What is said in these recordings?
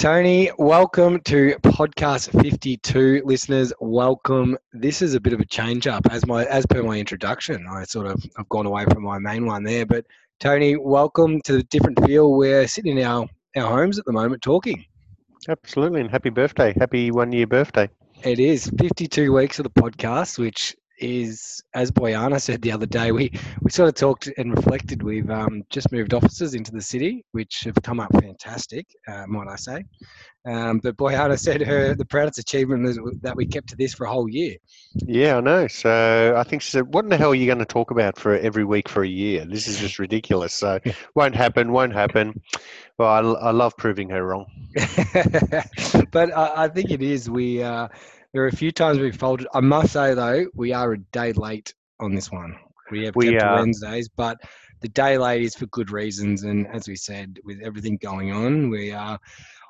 Tony, welcome to podcast 52. Listeners, welcome. This is a bit of a change up as my as per my introduction. I sort of I've gone away from my main one there, but Tony, welcome to the different feel. We're sitting in our, our homes at the moment talking. Absolutely, and happy birthday. Happy one year birthday. It is 52 weeks of the podcast, which is, as Boyana said the other day, we, we sort of talked and reflected. We've um, just moved offices into the city, which have come up fantastic, uh, might I say. Um, but Boyana said her the proudest achievement is that we kept to this for a whole year. Yeah, I know. So I think she said, "What in the hell are you going to talk about for every week for a year? This is just ridiculous." So won't happen. Won't happen. Well, I, I love proving her wrong. but I, I, think it is. We uh, there are a few times we've folded. I must say though, we are a day late on this one. We have we kept are. Wednesdays, but the day late is for good reasons. And as we said, with everything going on, we are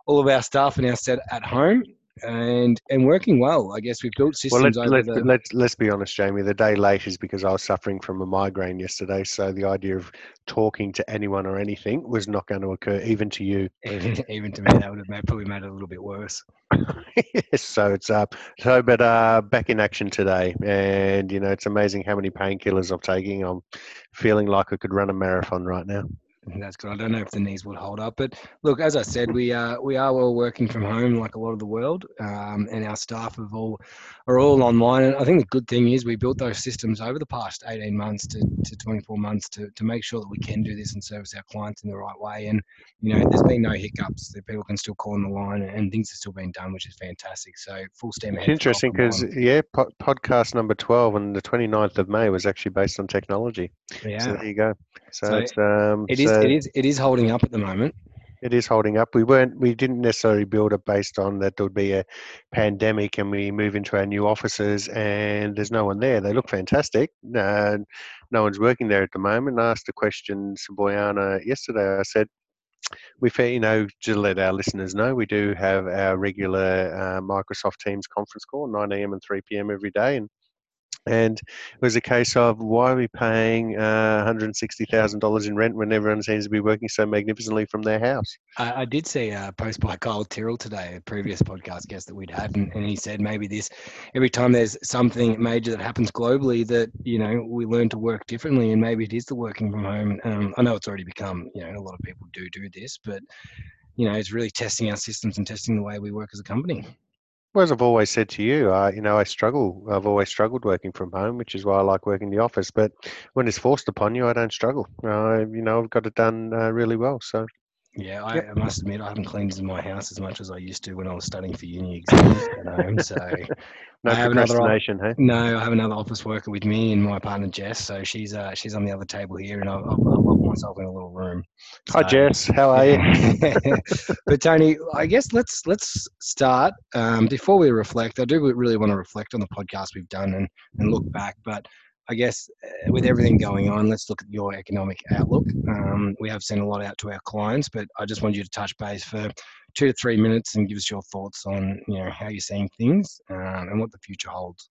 all of our staff are now set at home and and working well. I guess we've built systems well, let's, let's, the... let's, let's be honest, Jamie. The day late is because I was suffering from a migraine yesterday, so the idea of talking to anyone or anything was not going to occur, even to you. Even, even to me, that would have made, probably made it a little bit worse. yes, so it's up. Uh, so, but uh, back in action today, and you know, it's amazing how many painkillers I'm taking. I'm feeling like I could run a marathon right now. That's good. I don't know if the knees would hold up, but look, as I said, we are uh, we are all working from home like a lot of the world, um, and our staff have all are all online. And I think the good thing is we built those systems over the past eighteen months to, to twenty four months to, to make sure that we can do this and service our clients in the right way. And you know, there's been no hiccups. That people can still call on the line, and things are still being done, which is fantastic. So full steam ahead. Interesting because yeah, po- podcast number twelve on the 29th of May was actually based on technology. Yeah. So there you go. So, so it's um, it is so it is it is holding up at the moment. It is holding up. We weren't we didn't necessarily build it based on that there would be a pandemic and we move into our new offices and there's no one there. They look fantastic. Uh, no one's working there at the moment. I asked the question to Boyana yesterday. I said, we fair, you know to let our listeners know we do have our regular uh, Microsoft Teams conference call 9 a.m. and 3 p.m. every day and and it was a case of why are we paying uh, $160,000 in rent when everyone seems to be working so magnificently from their house? I, I did see a post by Kyle Tyrrell today, a previous podcast guest that we'd had, and, and, he said maybe this every time there's something major that happens globally that you know we learn to work differently, and maybe it is the working from home. Um, I know it's already become you know a lot of people do do this, but you know it's really testing our systems and testing the way we work as a company. Well, as I've always said to you, I, you know, I struggle. I've always struggled working from home, which is why I like working in the office. But when it's forced upon you, I don't struggle. Uh, you know, I've got it done uh, really well. So yeah, I, I, must admit I haven't cleaned in my house as much as I used to when I was studying for uni exams at home. So no I have another, hey? No, I have another office worker with me and my partner Jess. So she's uh, she's on the other table here, and I've, I've locked myself in a little room. So, Hi Jess, how are you? but Tony, I guess let's let's start um, before we reflect. I do really want to reflect on the podcast we've done and and look back, but I guess uh, with everything going on, let's look at your economic outlook. Um, we have sent a lot out to our clients, but I just want you to touch base for two to three minutes and give us your thoughts on you know how you're seeing things um, and what the future holds.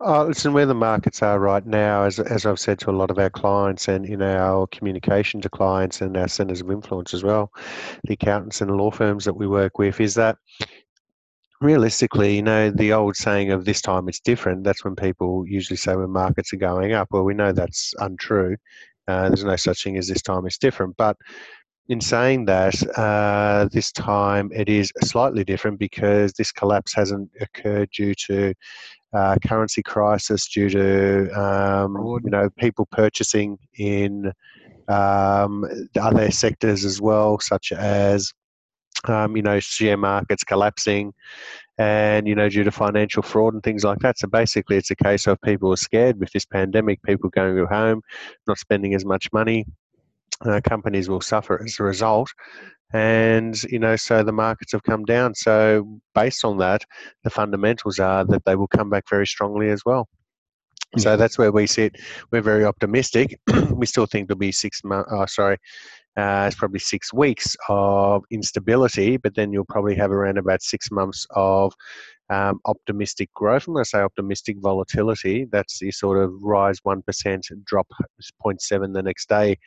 Oh, listen, where the markets are right now, as, as I've said to a lot of our clients and in our communication to clients and our centres of influence as well, the accountants and law firms that we work with, is that realistically, you know, the old saying of this time it's different, that's when people usually say when markets are going up. Well, we know that's untrue. Uh, there's no such thing as this time it's different. But in saying that, uh, this time it is slightly different because this collapse hasn't occurred due to uh, currency crisis, due to um, you know people purchasing in um, other sectors as well, such as um, you know, share markets collapsing, and you know, due to financial fraud and things like that. So basically, it's a case of people are scared with this pandemic, people going to home, not spending as much money. Uh, companies will suffer as a result, and you know, so the markets have come down. So based on that, the fundamentals are that they will come back very strongly as well. So that's where we sit. We're very optimistic. we still think there'll be six months. Oh, sorry, uh, it's probably six weeks of instability, but then you'll probably have around about six months of um, optimistic growth. When I say optimistic volatility, that's the sort of rise 1%, drop 0.7 the next day.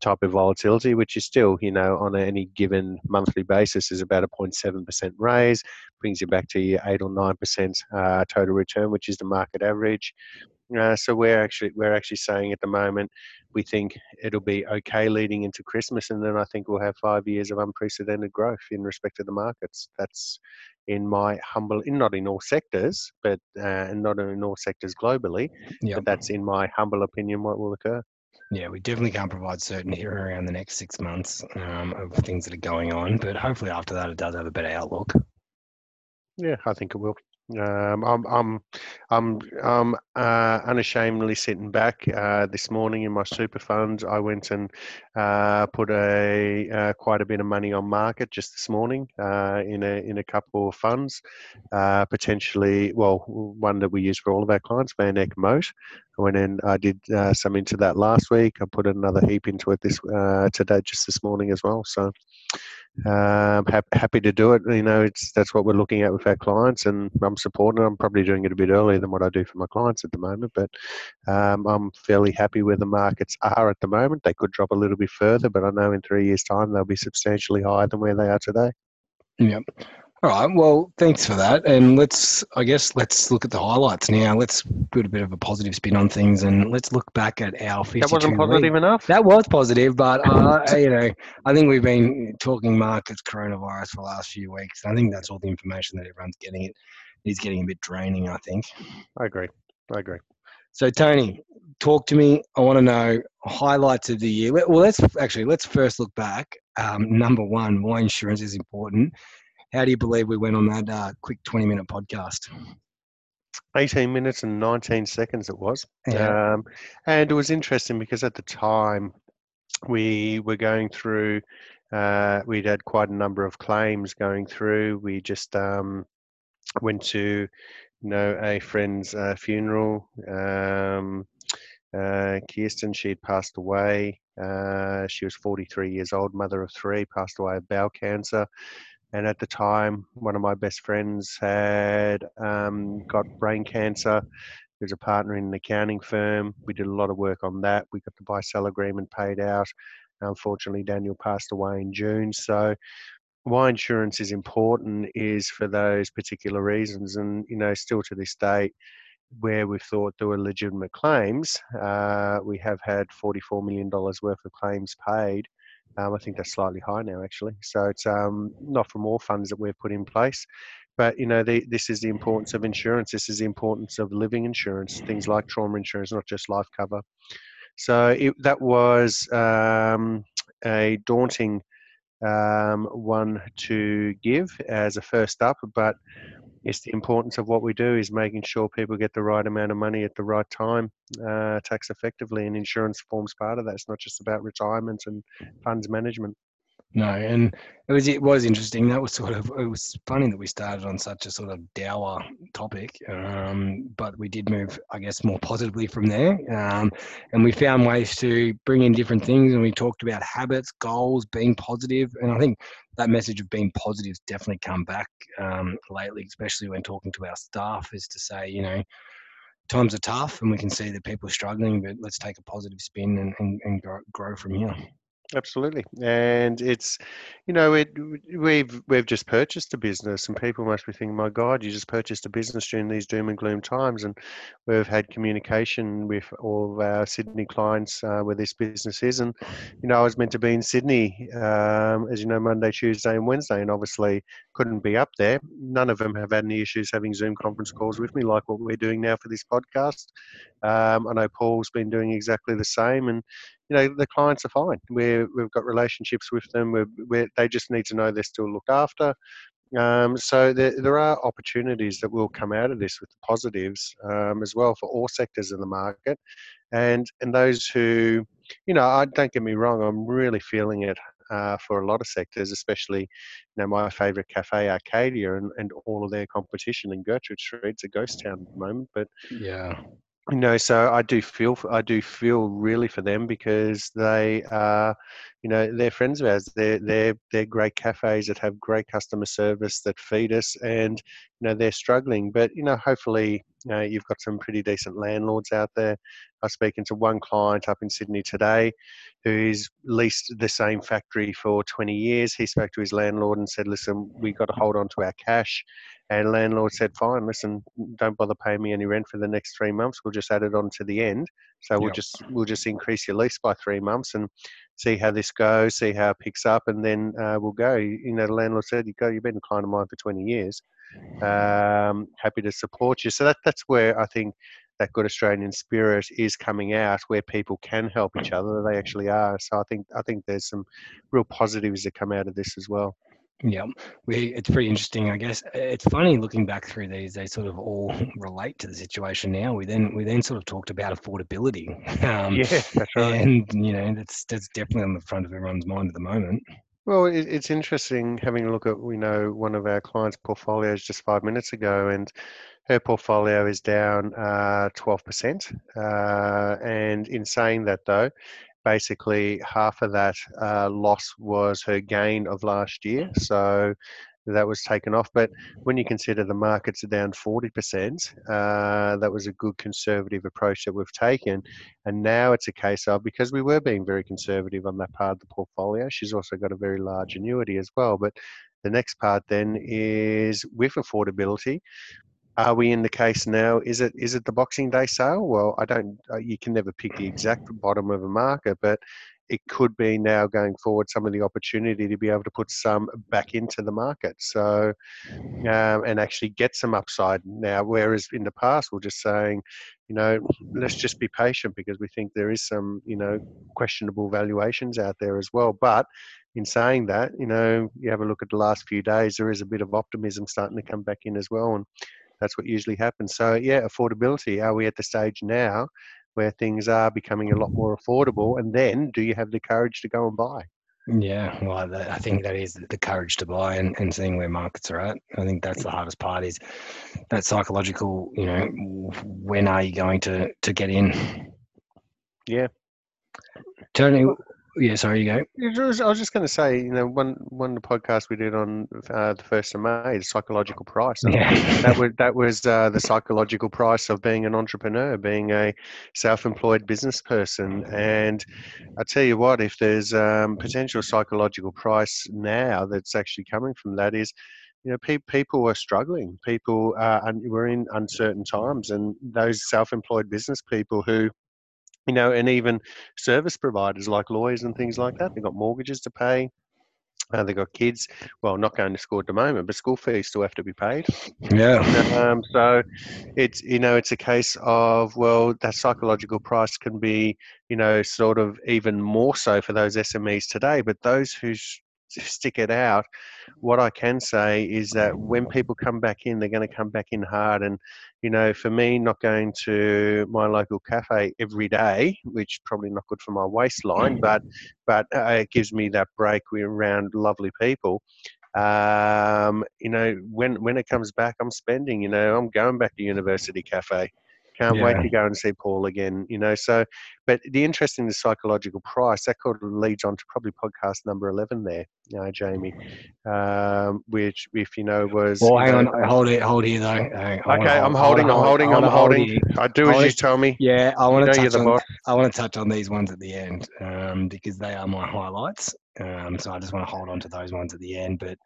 type of volatility, which is still, you know, on any given monthly basis is about a 0.7% raise, brings you back to your 8 or 9% uh, total return, which is the market average. Uh, so we're actually we're actually saying at the moment we think it'll be okay leading into Christmas, and then I think we'll have five years of unprecedented growth in respect to the markets. That's in my humble, in not in all sectors, but uh, and not in all sectors globally. Yep. But that's in my humble opinion what will occur. Yeah, we definitely can't provide certainty around the next six months um, of things that are going on, but hopefully after that it does have a better outlook. Yeah, I think it will. Um, I'm I'm I'm I'm uh, unashamedly sitting back. Uh, this morning in my super funds, I went and uh, put a uh, quite a bit of money on market just this morning uh, in a in a couple of funds. Uh, potentially, well, one that we use for all of our clients, Van Eck Moat. I went in, I did some into that last week. I put another heap into it this today, just this morning as well. So ha- happy to do it. You know, it's that's what we're looking at with our clients, and I'm supporting. I'm probably doing it a bit earlier than what I do for my clients at the moment, but um, I'm fairly happy where the markets are at the moment. They could drop a little bit further, but I know in three years' time they'll be substantially higher than where they are today. Yep. All right. Well, thanks for that. And let's, I guess, let's look at the highlights now. Let's put a bit of a positive spin on things, and let's look back at our 52 That wasn't positive enough. That was positive, but uh, you know, I think we've been talking markets, coronavirus for the last few weeks. I think that's all the information that everyone's getting. It is getting a bit draining. I think. I agree. I agree. So, Tony, talk to me. I want to know highlights of the year. Well, let's actually let's first look back. Um, number one, why insurance is important how do you believe we went on that uh, quick 20 minute podcast? 18 minutes and 19 seconds it was. Yeah. Um, and it was interesting because at the time we were going through, uh, we'd had quite a number of claims going through. We just um, went to, you know, a friend's uh, funeral. Um, uh, Kirsten, she had passed away. Uh, she was 43 years old, mother of three, passed away of bowel cancer. And at the time, one of my best friends had um, got brain cancer. He was a partner in an accounting firm. We did a lot of work on that. We got the buy sell agreement paid out. Unfortunately, Daniel passed away in June. So, why insurance is important is for those particular reasons. And, you know, still to this day, where we've thought there were legitimate claims, uh, we have had $44 million worth of claims paid um, I think that's slightly high now, actually. So it's um, not from all funds that we've put in place. But you know, the, this is the importance of insurance. This is the importance of living insurance, things like trauma insurance, not just life cover. So it, that was um, a daunting um, one to give as a first up, but it's the importance of what we do is making sure people get the right amount of money at the right time, uh, tax effectively, and insurance forms part of that. It's not just about retirement and funds management. No, and it was it was interesting. That was sort of it was funny that we started on such a sort of dour topic, um, but we did move, I guess, more positively from there. Um, and we found ways to bring in different things, and we talked about habits, goals, being positive, and I think that message of being positive has definitely come back um, lately, especially when talking to our staff, is to say, you know, times are tough, and we can see that people are struggling, but let's take a positive spin and, and, and grow, grow from here. Absolutely, and it's you know it we've we've just purchased a business, and people must be thinking, "My God, you just purchased a business during these doom and gloom times." And we've had communication with all of our Sydney clients uh, where this business is, and you know I was meant to be in Sydney, um, as you know, Monday, Tuesday, and Wednesday, and obviously couldn't be up there. None of them have had any issues having Zoom conference calls with me, like what we're doing now for this podcast. Um, I know Paul's been doing exactly the same, and you know the clients are fine. we we've got relationships with them. We're, we're, they just need to know they're still looked after. Um, so there, there are opportunities that will come out of this with the positives um, as well for all sectors of the market, and and those who, you know, I don't get me wrong, I'm really feeling it uh, for a lot of sectors, especially, you know, my favourite cafe, Arcadia, and, and all of their competition in Gertrude Street. It's a ghost town at the moment, but yeah, you know, so I do feel I do feel really for them because they are, you know, they're friends of ours. They're they're they're great cafes that have great customer service that feed us, and you know they're struggling. But you know, hopefully, you know, you've got some pretty decent landlords out there. I was speaking to one client up in Sydney today, who's leased the same factory for 20 years. He spoke to his landlord and said, "Listen, we have got to hold on to our cash." And landlord said, "Fine, listen, don't bother paying me any rent for the next three months. We'll just add it on to the end. So we'll Yep. just we'll just increase your lease by three months and see how this goes, see how it picks up, and then uh, we'll go." You know, the landlord said, "You go. You've been a client of mine for 20 years. Um, happy to support you." So that that's where I think that good Australian spirit is coming out, where people can help each other. They actually are. So I think I think there's some real positives that come out of this as well. Yeah, we it's pretty interesting, I guess. It's funny looking back through these; they sort of all relate to the situation now. We then we then sort of talked about affordability, um, Yeah, that's right. and you know that's that's definitely on the front of everyone's mind at the moment. Well, it, it's interesting having a look at, you know, one of our clients' portfolios just five minutes ago, and her portfolio is down uh, 12%. Uh, and in saying that, though, basically half of that uh, loss was her gain of last year. So that was taken off. But when you consider the markets are down 40%, uh, that was a good conservative approach that we've taken. And now it's a case of because we were being very conservative on that part of the portfolio, she's also got a very large annuity as well. But the next part then is with affordability. Are we in the case now? Is it is it the Boxing Day sale? Well, I don't. Uh, you can never pick the exact bottom of a market, but it could be now going forward some of the opportunity to be able to put some back into the market. So um, and actually get some upside now. Whereas in the past, we're just saying, you know, let's just be patient because we think there is some, you know, questionable valuations out there as well. But in saying that, you know, you have a look at the last few days, there is a bit of optimism starting to come back in as well. And that's what usually happens. So, yeah, affordability. Are we at the stage now where things are becoming a lot more affordable? And then do you have the courage to go and buy? Yeah, well, I think that is the courage to buy and, and seeing where markets are at. I think that's the hardest part is that psychological. You know, when are you going to to get in? Yeah. Tony, yeah, sorry, you go. I was just going to say, you know, one one of the podcasts we did on uh, the first of May, is psychological price. Yeah, that was that was uh, the psychological price of being an entrepreneur, being a self-employed business person. And I tell you what, if there's um, potential psychological price now that's actually coming from that is, you know, pe- people are struggling. People are un- we're in uncertain times, and those self-employed business people who you know, and even service providers like lawyers and things like that. They've got mortgages to pay. Uh, they've got kids, well, not going to school at the moment, but school fees still have to be paid. yeah, Um, so it's, you know, it's a case of, well, that psychological price can be, you know, sort of even more so for those SMEs today. But those who s- stick it out, what I can say is that when people come back in, they're going to come back in hard. And, you know, for me, not going to my local cafe every day, which probably not good for my waistline, but but uh, it gives me that break. We're around lovely people. Um, you know, when when it comes back, I'm spending. You know, I'm going back to University Cafe. Can't wait to go and see Paul again. You know, so but the interesting, the psychological price that kind of leads on to probably podcast number eleven there, uh, Jamie, um, which if you know was. Well, hang know- on, hold it, hold here though. Hang- I wanna Okay, I'm holding, I'm holding, I'm holding. I do as you tell me. Yeah, I want to touch on. I want to touch on these ones at the end um, because they are my highlights. Um, so I just want to hold on to those ones at the end. But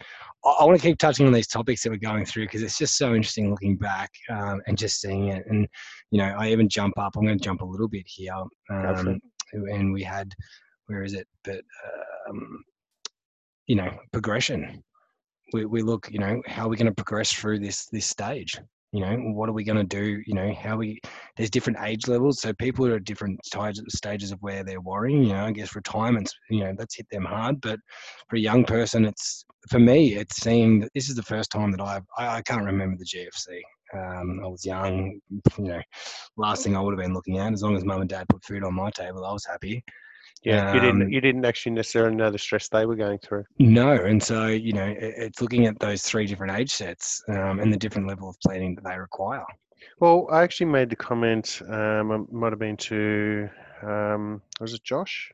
I, I want to keep touching on these topics that we're going through because it's just so interesting looking back um, and just seeing it. And you know, I even jump up. I'm going to jump a little bit here. Um, and we had, where is it? But um, you know, progression. We, we look, you know, how are we going to progress through this this stage? You know, what are we going to do? You know, how we there's different age levels, so people are at different stages stages of where they're worrying. You know, I guess retirement's you know that's hit them hard, but for a young person, it's for me, it's seeing that this is the first time that I've I, I can't remember the GFC. Um, I was young, you know, last thing I would have been looking at. As long as mum and dad put food on my table, I was happy. Yeah, you didn't. Um, You didn't actually necessarily know the stress they were going through. No, and so you know, it, it's looking at those three different age sets um, and the different level of planning that they require. Well, I actually made the comment. Um, it might have been to um, was it Josh?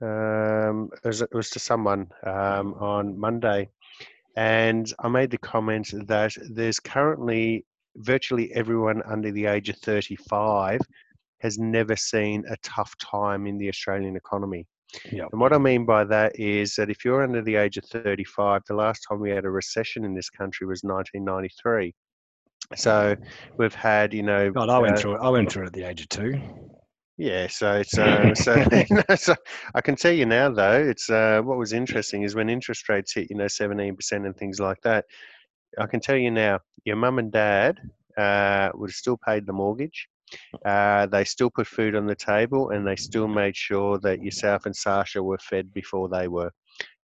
Um, it, was, it was to someone um, on Monday, and I made the comment that there's currently virtually everyone under the age of 35 has never seen a tough time in the Australian economy. Yep. And what I mean by that is that if you're under the age of 35, the last time we had a recession in this country was 1993. So we've had, you know, God, I went uh, through it. I went through it at the age of two. Yeah, so it's uh, so, so I can tell you now though, it's uh, what was interesting is when interest rates hit, you know, seventeen percent and things like that. I can tell you now, your mum and dad uh, would have still paid the mortgage. Uh, they still put food on the table, and they still made sure that yourself and Sasha were fed before they were.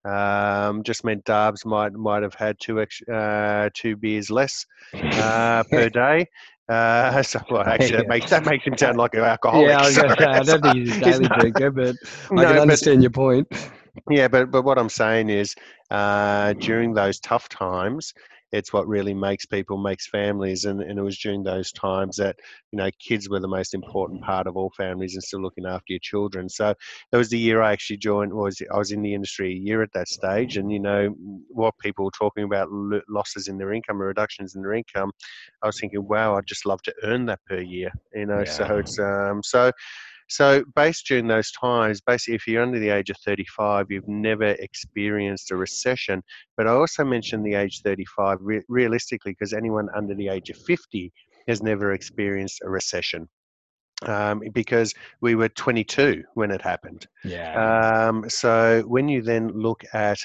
Um, just meant Darbs might might have had two ex, uh, two beers less uh, per day. Uh, so well, actually, that makes that makes him sound like an alcoholic. yeah, I was going to say, I don't think he's a daily drinker, but I No, can but- understand your point. Yeah, but but what I'm saying is, uh, during those tough times, it's what really makes people, makes families, and, and it was during those times that you know kids were the most important part of all families and still looking after your children. So that was the year I actually joined. Was I was in the industry a year at that stage, and you know what people were talking about losses in their income or reductions in their income. I was thinking, wow, I'd just love to earn that per year. You know, so it's um so. So, based during those times, basically, if you're under the age of 35, you've never experienced a recession. But I also mentioned the age 35 re- realistically because anyone under the age of 50 has never experienced a recession um, because we were 22 when it happened. Yeah. Um, so when you then look at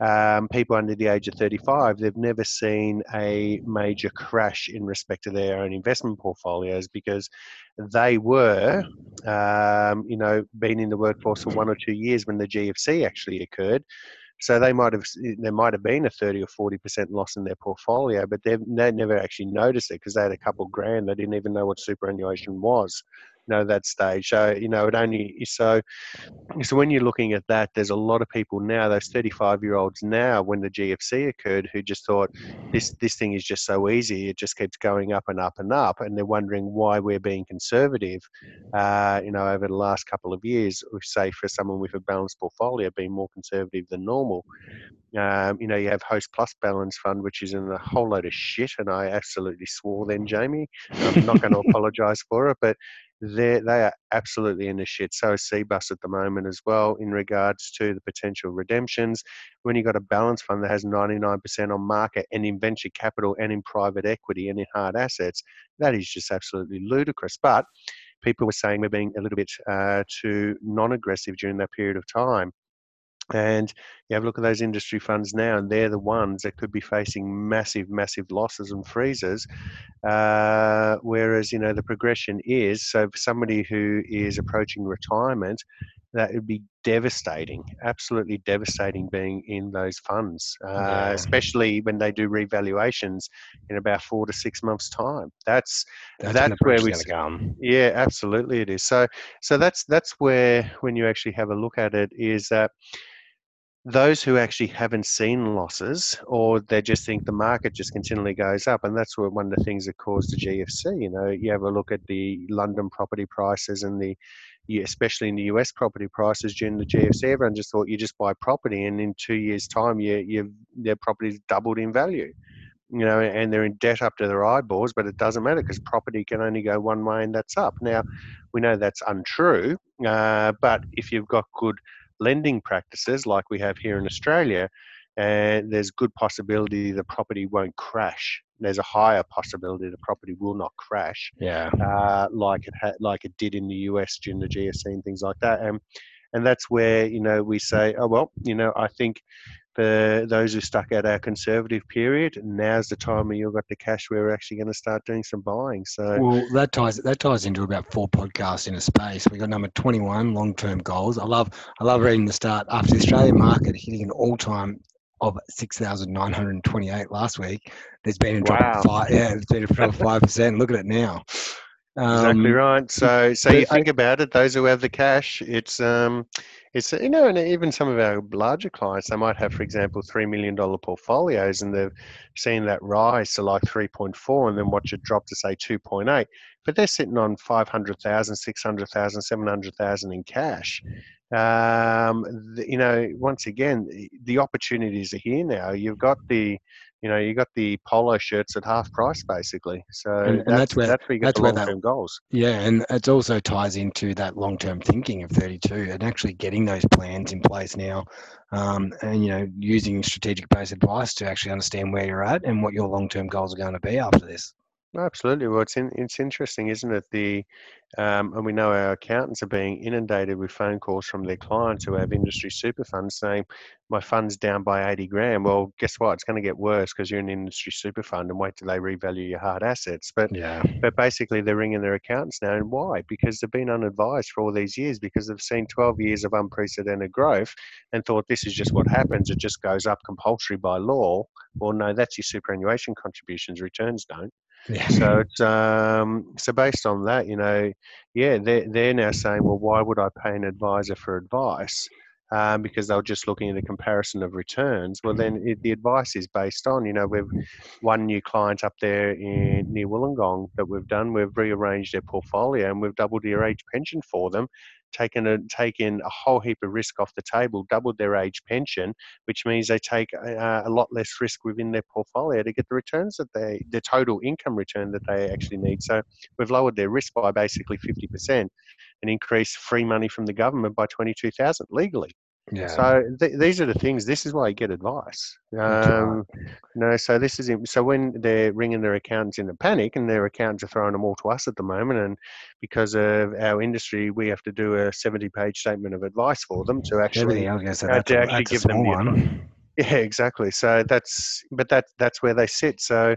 um, people under the age of 35, they've never seen a major crash in respect to their own investment portfolios because they were, um, you know, been in the workforce for one or two years when the GFC actually occurred. So they might have there might have been a 30 or 40 percent loss in their portfolio, but they never actually noticed it because they had a couple grand. They didn't even know what superannuation was. You know that stage. So you know it only so so when you're looking at that, there's a lot of people now, those 35 year olds now, when the GFC occurred, who just thought this this thing is just so easy, it just keeps going up and up and up, and they're wondering why we're being conservative. Uh, you know, over the last couple of years, say for someone with a balanced portfolio, being more conservative than normal. Um, you know, you have Hostplus Balance Fund, which is in a whole load of shit, and I absolutely swore then, Jamie. I'm not going to apologise for it, but they they are absolutely in the shit. So is CBUS at the moment as well in regards to the potential redemptions. When you've got a balance fund that has 99% on market and in venture capital and in private equity and in hard assets, that is just absolutely ludicrous. But people were saying we're being a little bit uh, too non-aggressive during that period of time. And you have a look at those industry funds now, and they're the ones that could be facing massive, massive losses and freezes. Uh, whereas, you know, the progression is so for somebody who is approaching retirement, that would be devastating, absolutely devastating being in those funds, uh, Yeah. especially when they do revaluations in about four to six months' time. That's That's, that's where we come. yeah, absolutely it is. So so that's that's where when you actually have a look at it is that those who actually haven't seen losses or they just think the market just continually goes up and that's one of the things that caused the GFC you know you have a look at the London property prices and the especially in the US property prices during the GFC everyone just thought you just buy property and in 2 years time you you their property's doubled in value you know and they're in debt up to their eyeballs but it doesn't matter because property can only go one way and that's up. Now we know that's untrue uh, but if you've got good lending practices like we have here in Australia, and there's good possibility the property won't crash. There's a higher possibility the property will not crash, Yeah. uh, like it ha- like it did in the US during the GFC and things like that. And and that's where you know we say, oh well, you know, I think for those who stuck out our conservative period, now's the time when you've got the cash where we're actually going to start doing some buying. So Well, that ties that ties into about four podcasts in a space. We got number twenty one, long term goals. I love I love reading the start after the Australian market hitting an all time of six thousand nine hundred and twenty eight last week. There's been a drop Wow. of five. Yeah, it's been a drop of five percent. Look at it now. Exactly Um, right. So, so you think about it. Those who have the cash, it's um, it's you know, and even some of our larger clients, they might have, for example, three million dollar portfolios, and they've seen that rise to like three point four, and then watch it drop to say two point eight. But they're sitting on 500,000, 600,000, 700,000 in cash. Um, you know, once again, the opportunities are here now. You've got the, you know, you got the polo shirts at half price basically. So And- and that's, that's where- that's where you get the long that- term goals. Yeah, and it also ties into that long-term thinking of 32 and actually getting those plans in place now, um, and you know using strategic-based advice to actually understand where you're at and what your long-term goals are going to be after this. Absolutely. Well, it's in, it's interesting, isn't it? The um, and we know our accountants are being inundated with phone calls from their clients who have industry super funds saying, "My fund's down by eighty grand." Well, guess what? It's going to get worse because you're an industry super fund, and wait till they revalue your hard assets. But Yeah, but basically, they're ringing their accountants now, and why? Because they've been unadvised for all these years because they've seen twelve years of unprecedented growth and thought this is just what happens. It just goes up compulsory by law. Well, no, that's your superannuation contributions. Returns don't. Yeah, So it's um, so based on that, you know, yeah, they're they're now saying, well, why would I pay an advisor for advice? Um, because they're just looking at a comparison of returns. Well, then it, the advice is based on, you know, we've one new client up there in near Wollongong that we've done. We've rearranged their portfolio and we've doubled their age pension for them, taken a taken a whole heap of risk off the table, doubled their age pension, which means they take a, a lot less risk within their portfolio to get the returns that they, the total income return that they actually need. So we've lowered their risk by basically 50% and increased free money from the government by 22,000 legally. Yeah. So th- these are the things. This is why you get advice. Um, you know, so this is so when they're ringing their accountants in a panic, and their accountants are throwing them all to us at the moment, and because of our industry, we have to do a seventy-page statement of advice for them to actually uh, to actually a give them the one. yeah, exactly. So that's but that that's where they sit. So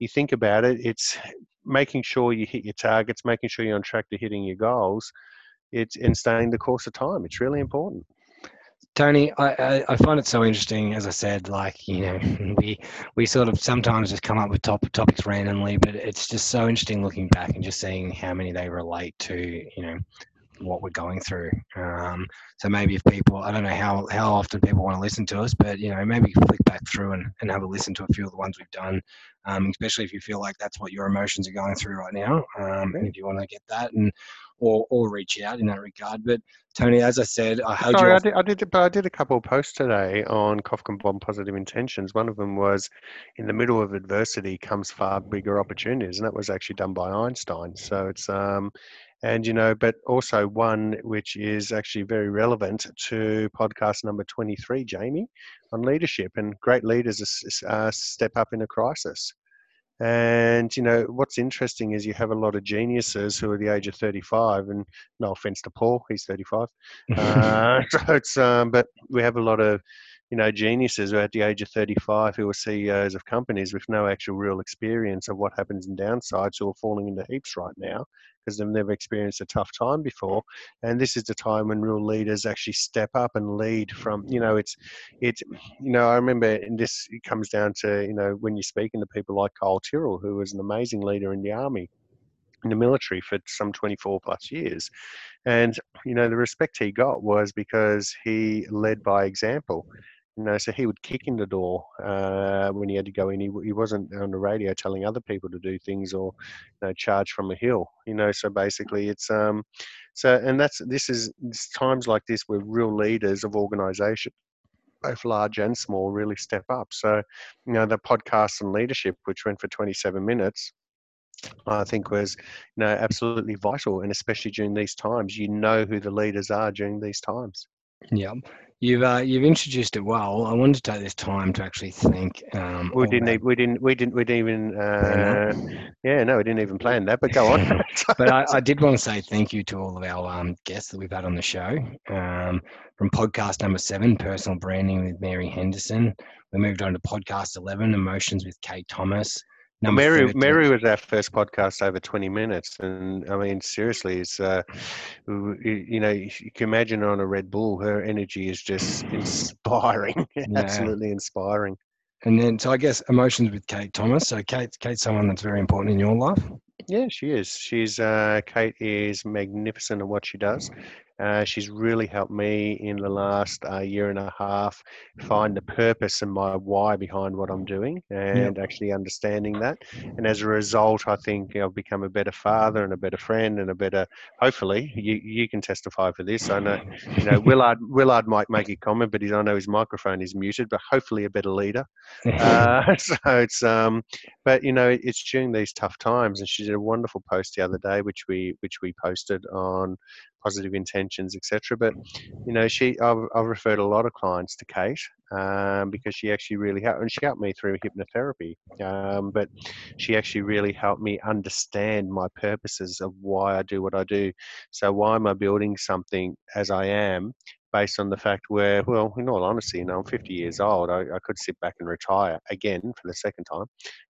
you think about it, it's making sure you hit your targets, making sure you're on track to hitting your goals. It's and staying the course of time. It's really important. Tony, I, I, I find it so interesting. As I said, like you know, we we sort of sometimes just come up with top topics randomly, but it's just so interesting looking back and just seeing how many they relate to you know what we're going through. Um, so maybe if people, I don't know how how often people want to listen to us, but you know maybe flick back through and, and have a listen to a few of the ones we've done, um, especially if you feel like that's what your emotions are going through right now. Um, and if you want to get that and or or reach out in that regard. But Tony, as I said, I held Sorry, you I did, I did, but I did a couple of posts today on Kofkin Bomb Positive Intentions. One of them was, "In the middle of adversity comes far bigger opportunities," and that was actually done by Einstein. So it's um, and you know, but also one which is actually very relevant to podcast number twenty-three, Jamie, on leadership and great leaders uh, step up in a crisis. And you know what's interesting is you have a lot of geniuses who are the age of 35, and no offense to Paul, he's 35. Uh, so it's um, but we have a lot of you know geniuses who at the age of 35 who are CEOs of companies with no actual real experience of what happens in downsides who are falling into heaps right now because they've never experienced a tough time before. And this is the time when real leaders actually step up and lead from you know it's it's you know I remember and this it comes down to you know when you're speaking to people like Kyle Tyrrell who was an amazing leader in the army in the military for some 24 plus years and you know the respect he got was because he led by example you know so he would kick in the door uh, when he had to go in. He, he wasn't on the radio telling other people to do things or you know charge from a hill you know so basically it's um so and that's this is times like this where real leaders of organization both large and small really step up. So you know the podcast and leadership which went for 27 minutes I think was you know absolutely vital, and especially during these times, you know who the leaders are during these times. Yeah, you've uh, you've introduced it well. I wanted to take this time to actually thank. Um, We didn't, our- e- we didn't, we didn't, we didn't even, uh, yeah, no, we didn't even plan that. But go on. but I, I did want to say thank you to all of our um, guests that we've had on the show. Um, from podcast number seven, personal branding with Mary Henderson. We moved on to podcast eleven, emotions with Kate Thomas. Well, Mary, 13 Mary was our first podcast over 20 minutes, and I mean, seriously, it's uh, you you know, you can imagine on a Red Bull. Her energy is just inspiring, absolutely inspiring. And then, so I guess emotions with Kate Thomas. So Kate, Kate's someone that's very important in your life. Yeah, she is. She's uh, Kate is magnificent at what she does. Uh, she's really helped me in the last uh, year and a half find the purpose and my why behind what I'm doing and actually understanding that. And as a result, I think I've become a better father and a better friend and a better, hopefully, you, you can testify for this. I know, you know, Willard, Willard might make a comment, but I know his microphone is muted, but hopefully a better leader. Uh, so it's, um, but you know, it's during these tough times. And she did a wonderful post the other day, which we, which we posted on positive etc. But you know, she I've, I've, referred a lot of clients to Kate um, because she actually really helped, and she helped me through hypnotherapy. Um, but she actually really helped me understand my purposes of why I do what I do. So why am I building something as I am? Based on the fact where, well, in all honesty, you know, I'm 50 years old. I, I could sit back and retire again for the second time,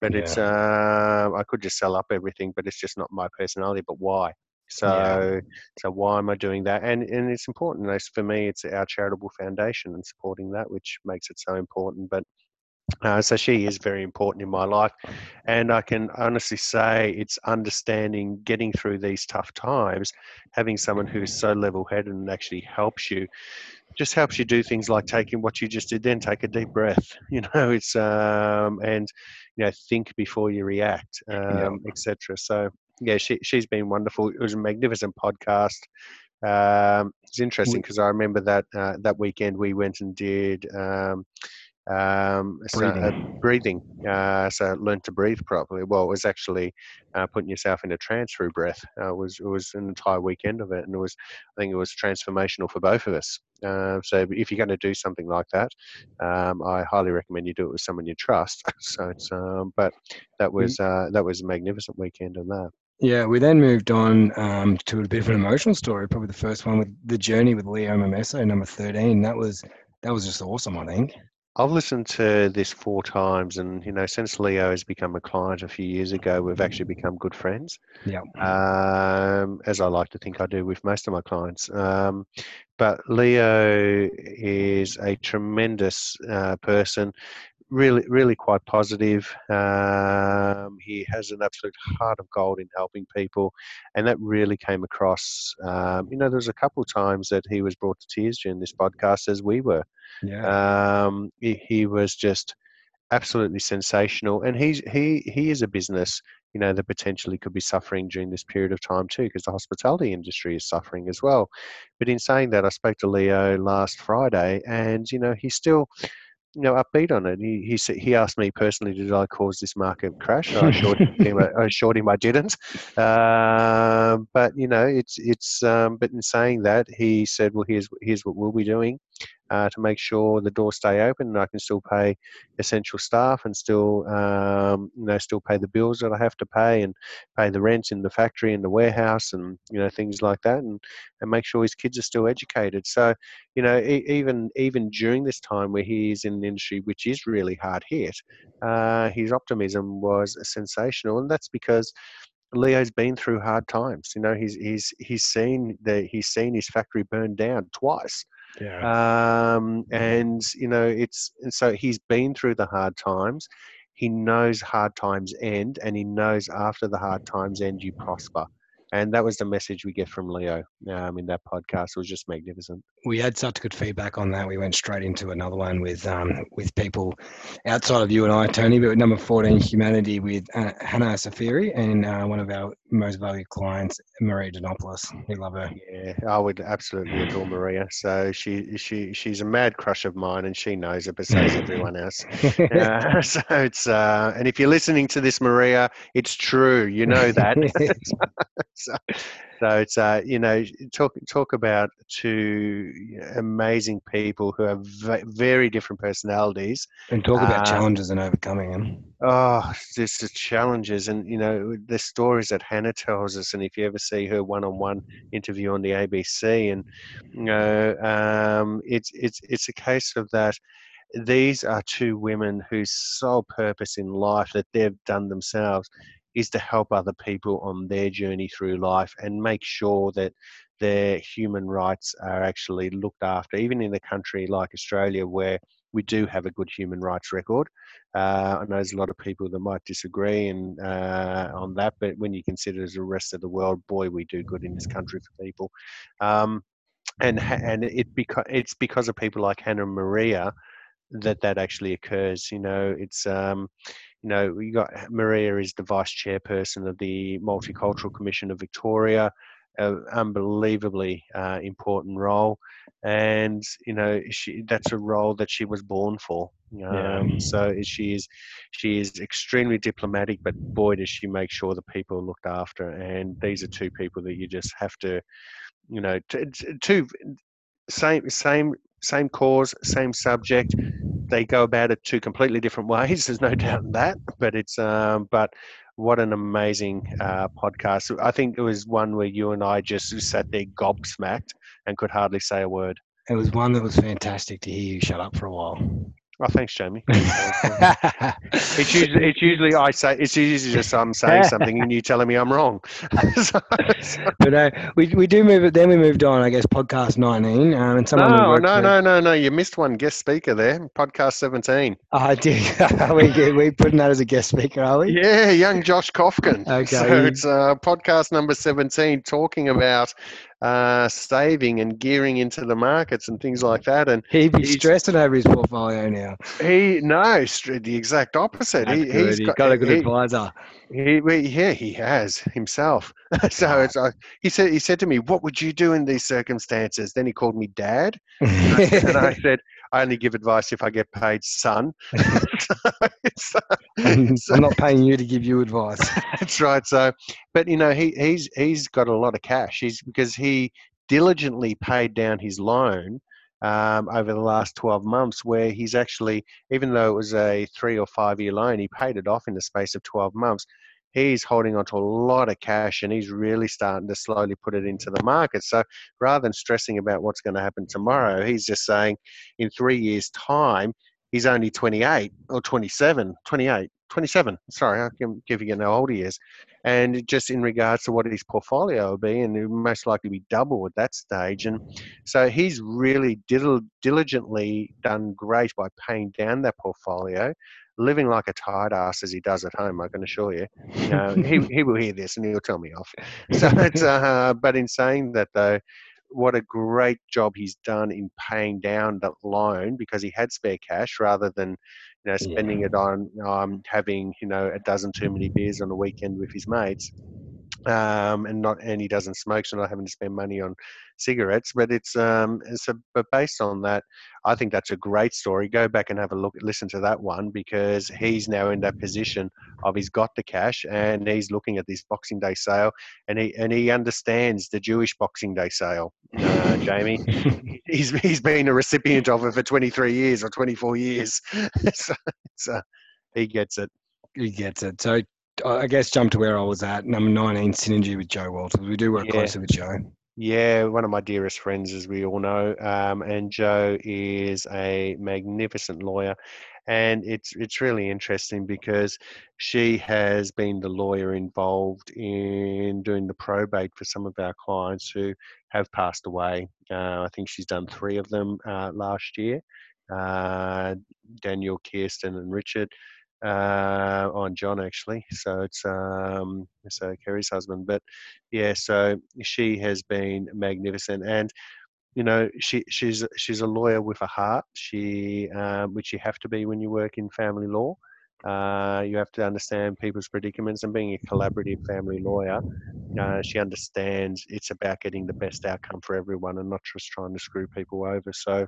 but yeah. it's uh, I could just sell up everything, but it's just not my personality. But why? So, yeah. so why am I doing that? And and it's important. For me, it's our charitable foundation and supporting that, which makes it so important. But uh, so she is very important in my life, and I can honestly say it's understanding, getting through these tough times, having someone who's so level-headed and actually helps you, just helps you do things like taking what you just did. Then take a deep breath. You know, it's um, and you know think before you react, um, yeah. etc. So yeah, she she's been wonderful. It was a magnificent podcast. Um, it's interesting because I remember that uh, that weekend we went and did um, um, breathing. So, uh, breathing. Uh, so learn to breathe properly. Well, it was actually uh, putting yourself in a trance through breath. Uh, it was it was an entire weekend of it, and it was I think it was transformational for both of us. Uh, so if you're going to do something like that, um, I highly recommend you do it with someone you trust. so it's um, but that was uh, that was a magnificent weekend on that. Yeah, we then moved on um, to a bit of an emotional story. Probably the first one with the journey with Leo Momesso, number thirteen. That was that was just awesome. I think. I've listened to this four times, and you know, since Leo has become a client a few years ago, we've actually become good friends. Yeah. Um, as I like to think I do with most of my clients. Um, but Leo is a tremendous uh, person really, really quite positive. Um, he has an absolute heart of gold in helping people, and that really came across. Um, you know, there was a couple of times that he was brought to tears during this podcast, as we were. Yeah. Um, he, he, was just absolutely sensational, and he's he he is a business. You know, that potentially could be suffering during this period of time too, because the hospitality industry is suffering as well. But in saying that, I spoke to Leo last Friday, and you know, he's still you know, upbeat on it. He he said he asked me personally, did I cause this market crash? I assured him, I assured him I didn't. Uh, but you know, it's it's. Um, but in saying that, he said, well, here's here's what we'll be doing uh, to make sure the doors stay open and I can still pay essential staff and still um, you know still pay the bills that I have to pay and pay the rents in the factory and the warehouse and you know things like that and and make sure his kids are still educated. So you know e- even even during this time where he is in an industry which is really hard hit, uh, his optimism was sensational and that's because Leo's been through hard times. You know, he's he's he's seen the he's seen his factory burned down twice. Yeah. Um, and you know, it's and so he's been through the hard times. He knows hard times end, and he knows after the hard times end, you prosper and that was the message we get from Leo um, in that podcast. It was just magnificent. We had such good feedback on that. We went straight into another one with um, with people outside of you and I, Tony. But number fourteen, humanity with uh, Hana Assafiri and uh, one of our most valued clients, Maria Dimopoulos. We love her. Yeah, I would absolutely adore Maria. So she she she's a mad crush of mine, and she knows it, but so does everyone else. Uh, so it's uh, and if you're listening to this, Maria, it's true. You know that. so, so it's uh, you know talk talk about two amazing people who have very different personalities and talk about um, challenges and overcoming them. Oh, just the challenges and you know the stories that Hannah tells us, and if you ever see her one-on-one interview on the ABC, and you know um, it's it's it's a case of that these are two women whose sole purpose in life that they've done themselves is to help other people on their journey through life and make sure that their human rights are actually looked after, even in a country like Australia where we do have a good human rights record. Uh, I know there's a lot of people that might disagree and uh, on that, but when you consider the rest of the world, boy, we do good in this country for people. Um, and and it because it's because of people like Hannah Maria that that actually occurs. You know, it's um, you know, we got Maria is the vice chairperson of the Multicultural Commission of Victoria an unbelievably uh, important role, and you know she that's a role that she was born for. Um, yeah. So she is she is extremely diplomatic, but boy does she make sure the people are looked after. And these are two people that you just have to, you know, two same same same cause, same subject. They go about it two completely different ways. There's no doubt in that. But it's um, but what an amazing uh, podcast. I think it was one where you and I just sat there gobsmacked and could hardly say a word. It was one that was fantastic to hear you shut up for a while. Oh, thanks, Jamie. it's usually it's usually I say it's usually just I'm saying something and you telling me I'm wrong. so, so. But uh, we we do move it. Then we moved on, I guess, podcast 19, um, and someone. No, no, with. no, no, no. You missed one guest speaker there. Podcast 17. Oh, I did. we we putting that as a guest speaker? Are we? Yeah, young Josh Kofkin. Okay. So it's uh, podcast number 17, talking about uh, saving and gearing into the markets and things like that. And he'd be stressing over his portfolio now. He no, the exact opposite. He, has got, got, a good he, advisor. He, yeah, he has himself. so it's like he said. He said to me, "What would you do in these circumstances?" Then he called me dad, and I said, I only give advice if I get paid, son. so, I'm not paying you to give you advice. that's right. So, but you know, he he's he's got a lot of cash. He's because he diligently paid down his loan um, over the last 12 months, where he's actually, even though it was a three or five year loan, he paid it off in the space of 12 months he's holding on to a lot of cash and he's really starting to slowly put it into the market. So rather than stressing about what's going to happen tomorrow, he's just saying in three years' time, he's only 28 or 27, 28, 27. Sorry, I can give you how old he is. And just in regards to what his portfolio will be, and it will most likely be double at that stage. And so he's really dil- diligently done great by paying down that portfolio living like a tired ass as he does at home, I can assure you. Uh, he, he will hear this and he'll tell me off. So it's, uh, but in saying that though, what a great job he's done in paying down that loan because he had spare cash rather than you know spending yeah. it on um, having you know a dozen too many beers on a weekend with his mates um, and not and he doesn't smoke, so not having to spend money on cigarettes. But it's um, it's a, but based on that, I think that's a great story. Go back and have a look, listen to that one because he's now in that position of he's got the cash and he's looking at this Boxing Day sale and he and he understands the Jewish Boxing Day sale. Uh, Jamie, he's he's been a recipient of it for 23 years or 24 years, so, so he gets it. He gets it. So I guess jump to where I was at. Number 19, synergy with Joe Walters. We do work yeah. closely with Joe. Yeah, one of my dearest friends, as we all know, um, and Joe is a magnificent lawyer, and it's it's really interesting because she has been the lawyer involved in doing the probate for some of our clients who have passed away. Uh, I think she's done three of them uh, last year. Uh, Daniel, Kirsten, and Richard uh, on John actually. So it's um, so Kerry's husband, but yeah. So she has been magnificent, and you know she she's she's a lawyer with a heart. She um, which you have to be when you work in family law. Uh, you have to understand people's predicaments and being a collaborative family lawyer, uh, she understands it's about getting the best outcome for everyone and not just trying to screw people over. So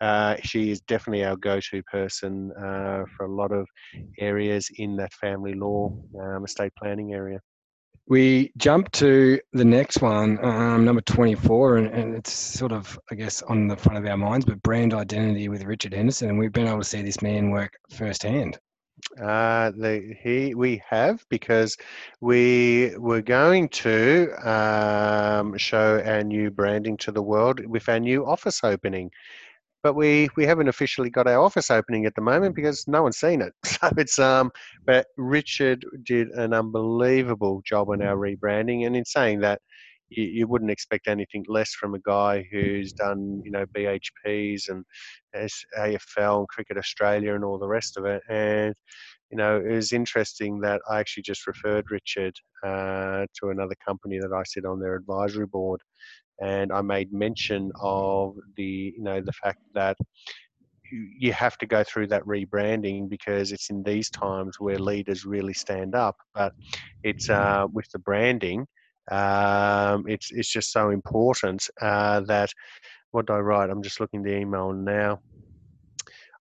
uh, she is definitely our go-to person uh, for a lot of areas in that family law um, estate planning area. We jump to the next one, um, number 24, and, and, it's sort of, I guess, on the front of our minds, but brand identity with Richard Henderson. And we've been able to see this man work firsthand. Uh, the, he we have because we were going to um, show our new branding to the world with our new office opening, but we we haven't officially got our office opening at the moment because no one's seen it. So it's um, but Richard did an unbelievable job on our rebranding, and in saying that, you, you wouldn't expect anything less from a guy who's done, you know, BHPs and AFL and Cricket Australia and all the rest of it. And you know, it was interesting that I actually just referred Richard uh, to another company that I sit on their advisory board, and I made mention of the, you know, the fact that you have to go through that rebranding because it's in these times where leaders really stand up. But it's uh, with the branding, um, it's it's just so important uh, that what do I write? I'm just looking the email now.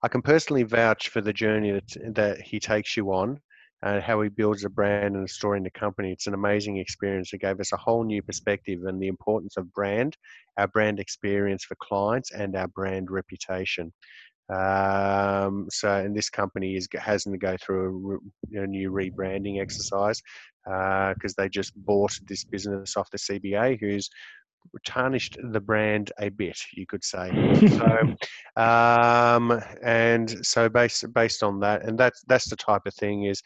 I can personally vouch for the journey that, that he takes you on and how he builds a brand and a story in the company. It's an amazing experience. It gave us a whole new perspective and the importance of brand, our brand experience for clients, and our brand reputation. Um, so, and this company is has to go through a, a new rebranding exercise because uh, they just bought this business off the CBA, who's tarnished the brand a bit, you could say. so, um, and so based based on that, and that's that's the type of thing is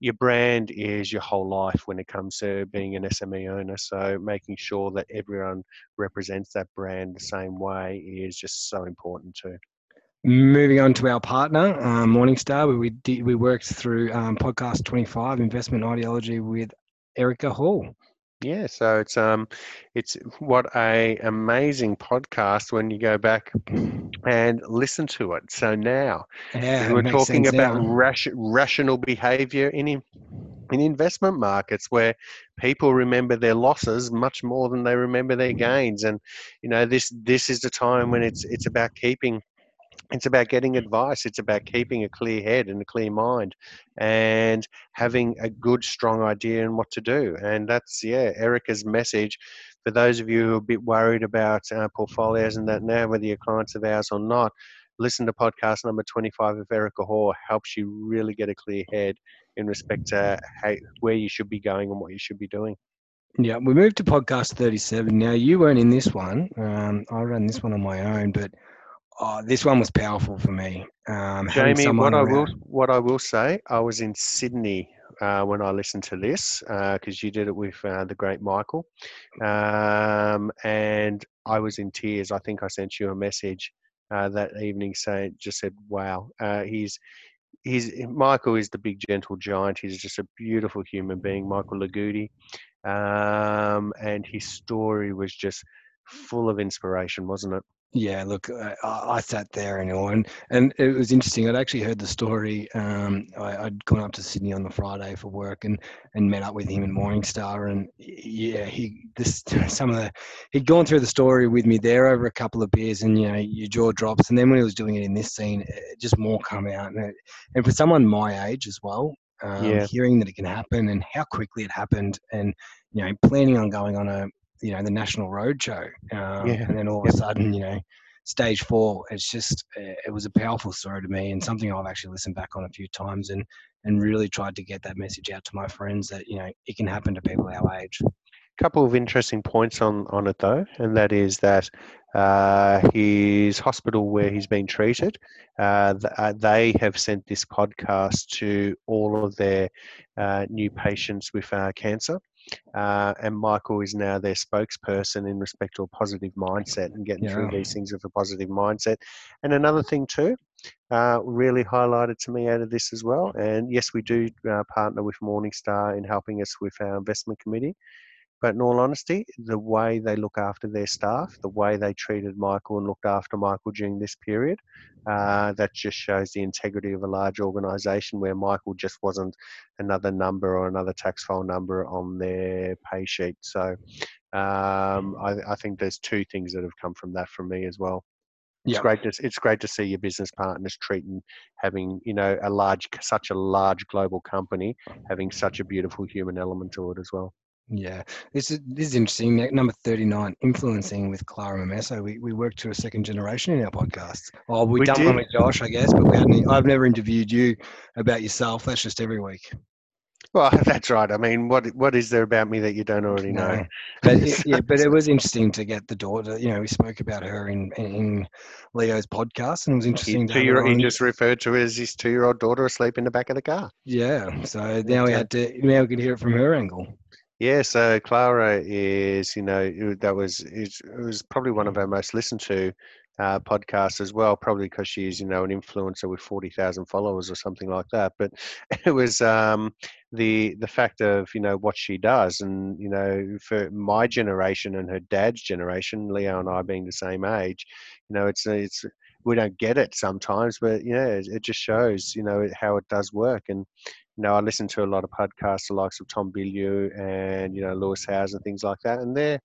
your brand is your whole life when it comes to being an SME owner. So making sure that everyone represents that brand the same way is just so important too. Moving on to our partner, um, Morningstar, where we did, we worked through um, podcast 25, investment ideology with Erica Hall. Yeah, so it's um, it's what a amazing podcast when you go back and listen to it. So now yeah, we're talking about ration, rational behaviour in in investment markets where people remember their losses much more than they remember their gains, and you know this this is the time when it's it's about keeping it's about getting advice. It's about keeping a clear head and a clear mind and having a good, strong idea on what to do. And that's, yeah, Erica's message for those of you who are a bit worried about uh, portfolios and that now, whether you're clients of ours or not, listen to podcast number 25 of Erica Hall helps you really get a clear head in respect to how, where you should be going and what you should be doing. Yeah, we moved to podcast 37. Now, you weren't in this one. Um, I ran this one on my own, but Oh, this one was powerful for me. Um, Jamie, what I will what I will say, I was in Sydney uh, when I listened to this because uh, you did it with uh, the great Michael, um, and I was in tears. I think I sent you a message uh, that evening saying, just said, "Wow, uh, he's." He's, Michael is the big gentle giant. He's just a beautiful human being, Michael Lagudi, um, and his story was just full of inspiration, wasn't it? Yeah, look, I, I, sat there and and and it was interesting. I'd actually heard the story. Um, I, had gone up to Sydney on the Friday for work and and met up with him in Morningstar, and yeah, he this some of the he'd gone through the story with me there over a couple of beers, and you know your jaw drops. And then when he was doing it in this scene, it, just more come out, and it, and for someone my age as well, um, yeah. hearing that it can happen and how quickly it happened, and you know planning on going on a you know the national roadshow, um, yeah. and then all of a sudden, you know, stage four. It's just eh, it was a powerful story to me, and something I've actually listened back on a few times, and and really tried to get that message out to my friends that you know it can happen to people our age. A couple of interesting points on on it though, and that is that uh, his hospital where he's been treated, uh, uh, they have sent this podcast to all of their uh, new patients with uh, cancer. Uh, and Michael is now their spokesperson in respect to a positive mindset and getting yeah. through these things with a positive mindset. And another thing too, uh, really highlighted to me out of this as well. And yes, we do uh, partner with Morningstar in helping us with our investment committee. But in all honesty, the way they look after their staff, the way they treated Michael and looked after Michael during this period, uh, that just shows the integrity of a large organisation where Michael just wasn't another number or another tax file number on their pay sheet. So um, I, I think there's two things that have come from that from me as well. It's yep. great to it's great to see your business partners treating having you know a large such a large global company having such a beautiful human element to it as well. Yeah, this is this is interesting. Number thirty nine, influencing with Clara Memesso. We we worked to a second generation in our podcast. Oh, we, we done did. one with Josh, I guess, but we hadn't. I've never interviewed you about yourself. That's just every week. Well, that's right. I mean, what what is there about me that you don't already know? No. But it, yeah, but it was interesting to get the daughter. You know, we spoke about her in in Leo's podcast, and it was interesting. Two year, he just referred to as his two year old daughter asleep in the back of the car. Yeah. So now we uh had to now we could hear it from her angle. Yeah, so Clara is, you know, that was it was probably one of our most listened to uh, podcasts as well, probably because she's, you know, an influencer with forty thousand followers or something like that. But it was um, the the fact of you know what she does, and you know, for my generation and her dad's generation, Leo and I being the same age, you know, it's it's we don't get it sometimes, but yeah, it, it just shows, you know, how it does work and you know, I listen to a lot of podcasts, the likes of Tom Bilyeu and you know Lewis Howes and things like that, and they're,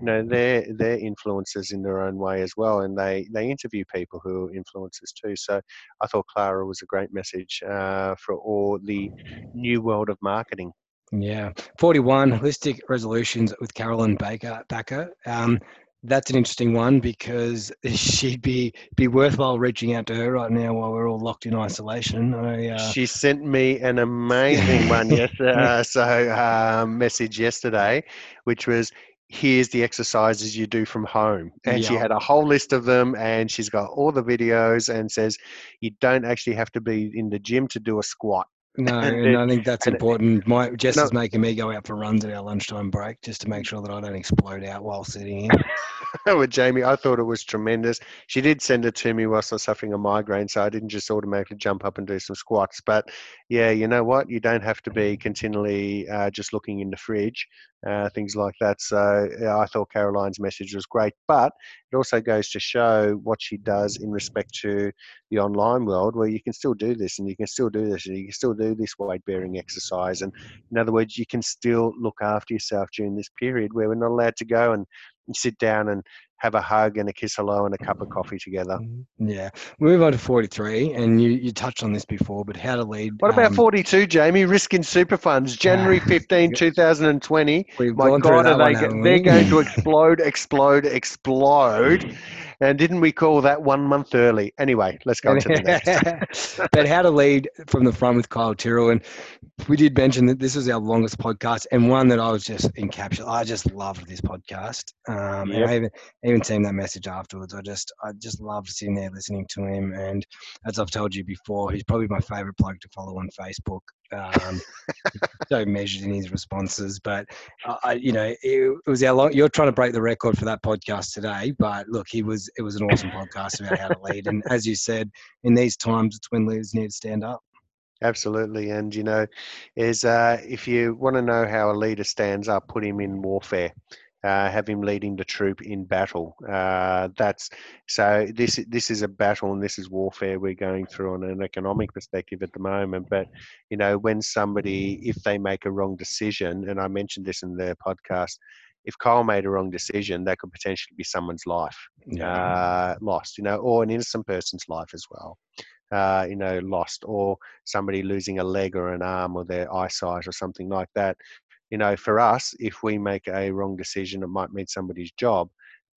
you know, they're they're influencers in their own way as well, and they they interview people who are influencers too. So I thought Clara was a great message uh, for all the new world of marketing. Yeah, forty-one holistic resolutions with Carolyn Baker. Baker. Um, that's an interesting one because she'd be be worthwhile reaching out to her right now while we're all locked in isolation. I, uh... She sent me an amazing one yes, uh, so um, message yesterday, which was here's the exercises you do from home and yeah. she had a whole list of them and she's got all the videos and says you don't actually have to be in the gym to do a squat no, and I think that's important. My Jess no. is making me go out for runs at our lunchtime break just to make sure that I don't explode out while sitting in. With Jamie, I thought it was tremendous. She did send it to me whilst I was suffering a migraine, so I didn't just automatically jump up and do some squats. But yeah, you know what? You don't have to be continually uh, just looking in the fridge, uh, things like that. So yeah, I thought Caroline's message was great, but it also goes to show what she does in respect to the online world, where you can still do this and you can still do this and you can still do this weight bearing exercise. And in other words, you can still look after yourself during this period where we're not allowed to go and sit down and have a hug and a kiss hello and a cup of coffee together. Mm-hmm. Yeah. We move on to 43, and you, you touched on this before, but how to lead. What about um, 42, Jamie? Risking super funds, January 15, 2020. My God, are they, one, they're going to explode, explode, explode. And didn't we call that one month early? Anyway, let's go to the next. but how to lead from the front with Kyle Tyrrell. And we did mention that this was our longest podcast and one that I was just encapsulated. I just loved this podcast. Um, yep. And I even, even seen that message afterwards. I just, I just loved sitting there listening to him. And as I've told you before, he's probably my favorite bloke to follow on Facebook. Um, so measured in his responses, but uh, you know, it, it, was our long. You're trying to break the record for that podcast today, but look, he was. It was an awesome podcast about how to lead, and as you said, in these times, it's when leaders need to stand up. Absolutely, and you know, is uh, if you want to know how a leader stands up, put him in warfare uh, have him leading the troop in battle. Uh, that's so. This this is a battle and this is warfare we're going through on an economic perspective at the moment. But you know, when somebody, if they make a wrong decision, and I mentioned this in the podcast, if Kyle made a wrong decision, that could potentially be someone's life yeah. uh, lost. You know, or an innocent person's life as well. Uh, you know, lost, or somebody losing a leg or an arm or their eyesight or something like that you know, for us, if we make a wrong decision, it might mean somebody's job.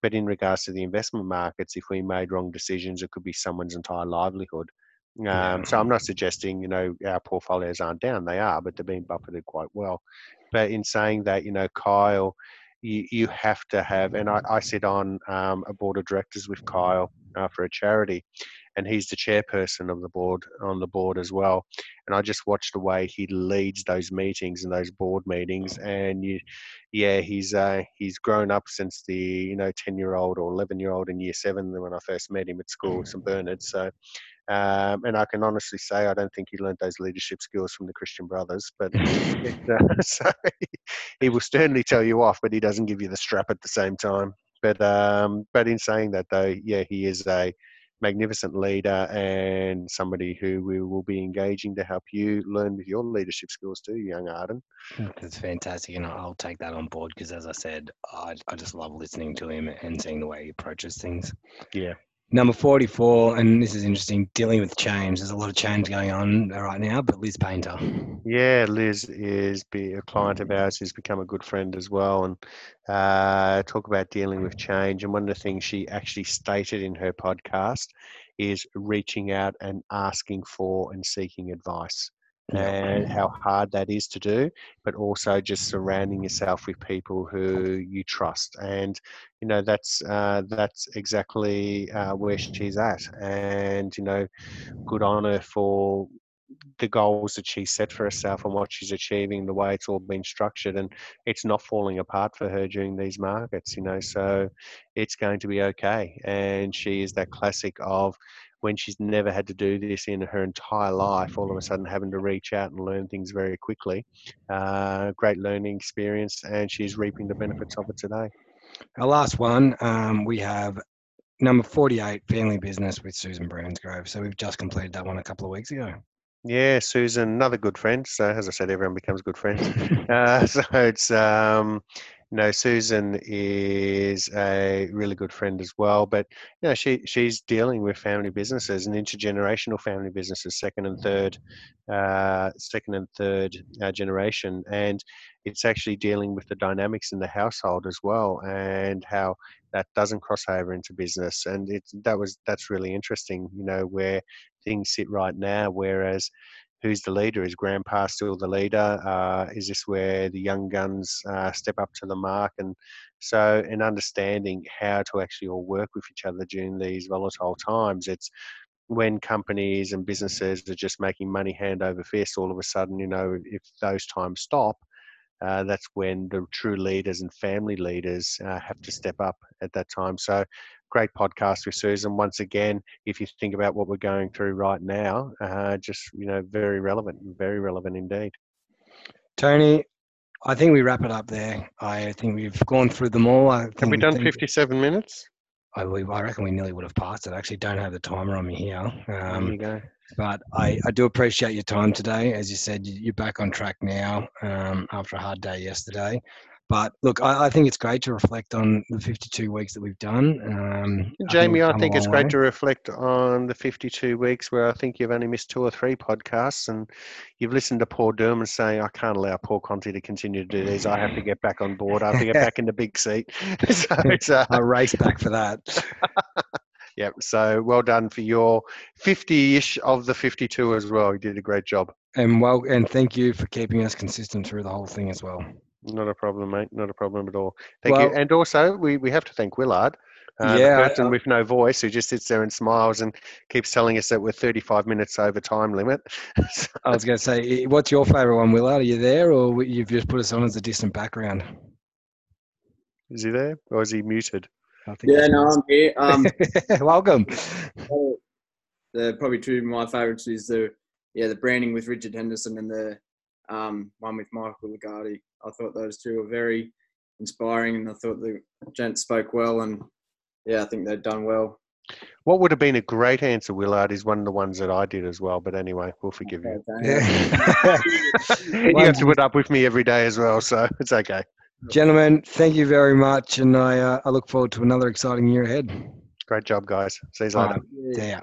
But in regards to the investment markets, if we made wrong decisions, it could be someone's entire livelihood. Um, so I'm not suggesting, you know, our portfolios aren't down. They are, but they're being buffeted quite well. But in saying that, you know, Kyle, you, you have to have, and I, I sit on um, a board of directors with Kyle uh, for a charity, and he's the chairperson of the board on the board as well. And I just watch the way he leads those meetings and those board meetings, and you, yeah, he's uh, he's grown up since the you know ten year old or eleven year old in year seven when I first met him at school, St Bernard. So. Um, and I can honestly say I don't think he learned those leadership skills from the Christian Brothers, but it, uh, so he, he will sternly tell you off, but he doesn't give you the strap at the same time. But um, but in saying that though, yeah, he is a magnificent leader and somebody who we will be engaging to help you learn with your leadership skills too, young Arden. That's fantastic, and I'll take that on board because, as I said, I, I just love listening to him and seeing the way he approaches things. Yeah, Number 44, and this is interesting, dealing with change. There's a lot of change going on right now, but Liz Painter. Yeah, Liz is be a client of ours who's become a good friend as well. And uh, talk about dealing with change. And one of the things she actually stated in her podcast is reaching out and asking for and seeking advice and how hard that is to do, but also just surrounding yourself with people who you trust. And you know that's uh, that's exactly uh, where she's at. And you know, good on her for the goals that she set for herself and what she's achieving, the way it's all been structured, and it's not falling apart for her during these markets, you know. So it's going to be okay. And she is that classic of when she's never had to do this in her entire life, all of a sudden having to reach out and learn things very quickly. Uh, great learning experience, and she's reaping the benefits of it today. Our last one, um, we have number 48, Family Business with Susan Bransgrove. So we've just completed that one a couple of weeks ago. Yeah, Susan, another good friend. So as I said, everyone becomes good friends. uh, so it's um, you know, Susan is a really good friend as well. But you know, she she's dealing with family businesses and intergenerational family businesses, second and third, uh, second and third uh, generation, and it's actually dealing with the dynamics in the household as well, and how that doesn't cross over into business. And it's that was that's really interesting. You know, where things sit right now, whereas who's the leader? Is grandpa still the leader? Uh, is this where the young guns uh, step up to the mark? And so, in understanding how to actually all work with each other during these volatile times, it's when companies and businesses are just making money hand over fist, all of a sudden, you know, if those times stop, uh, that's when the true leaders and family leaders uh, have to step up at that time. So great podcast with Susan. Once again, if you think about what we're going through right now, uh, just you know, very relevant, very relevant indeed. Tony, I think we wrap it up there. I think we've gone through them all. I have we done 57 minutes? I I reckon we nearly would have passed it. I actually don't have the timer on me here. Um, there you go. But I, I do appreciate your time today. As you said, you're back on track now um, after a hard day yesterday. But look, I, I, think it's great to reflect on the 52 weeks that we've done. Um, Jamie, I think, I think it's great way. to reflect on the 52 weeks where I think you've only missed two or three podcasts and you've listened to Paul Durham saying, I can't allow Paul Conti to continue to do these. I have to get back on board. I have to get back in the big seat. so it's, uh, I race back for that. Yep. So well done for your 50-ish of the 52 as well. You did a great job. And well, and thank you for keeping us consistent through the whole thing as well. Not a problem, mate. Not a problem at all. Thank well, you. And also, we, we have to thank Willard. Uh, yeah, the person I, with no voice who just sits there and smiles and keeps telling us that we're 35 minutes over time limit. so, I was going to say, what's your favourite one, Willard? Are you there, or you've just put us on as a distant background? Is he there, or is he muted? yeah, no, I'm here. Um, Welcome. The probably two of my favourites is the yeah the branding with Richard Henderson and the um, one with Michael Lagarde. I thought those two were very inspiring, and I thought the gent spoke well, and yeah, I think they've done well. What would have been a great answer, Willard, is one of the ones that I did as well. But anyway, we'll forgive okay, you. Yeah. you have to put up with me every day as well, so it's okay. Gentlemen, thank you very much, and I uh, I look forward to another exciting year ahead. Great job, guys. See you later. Right. Yeah.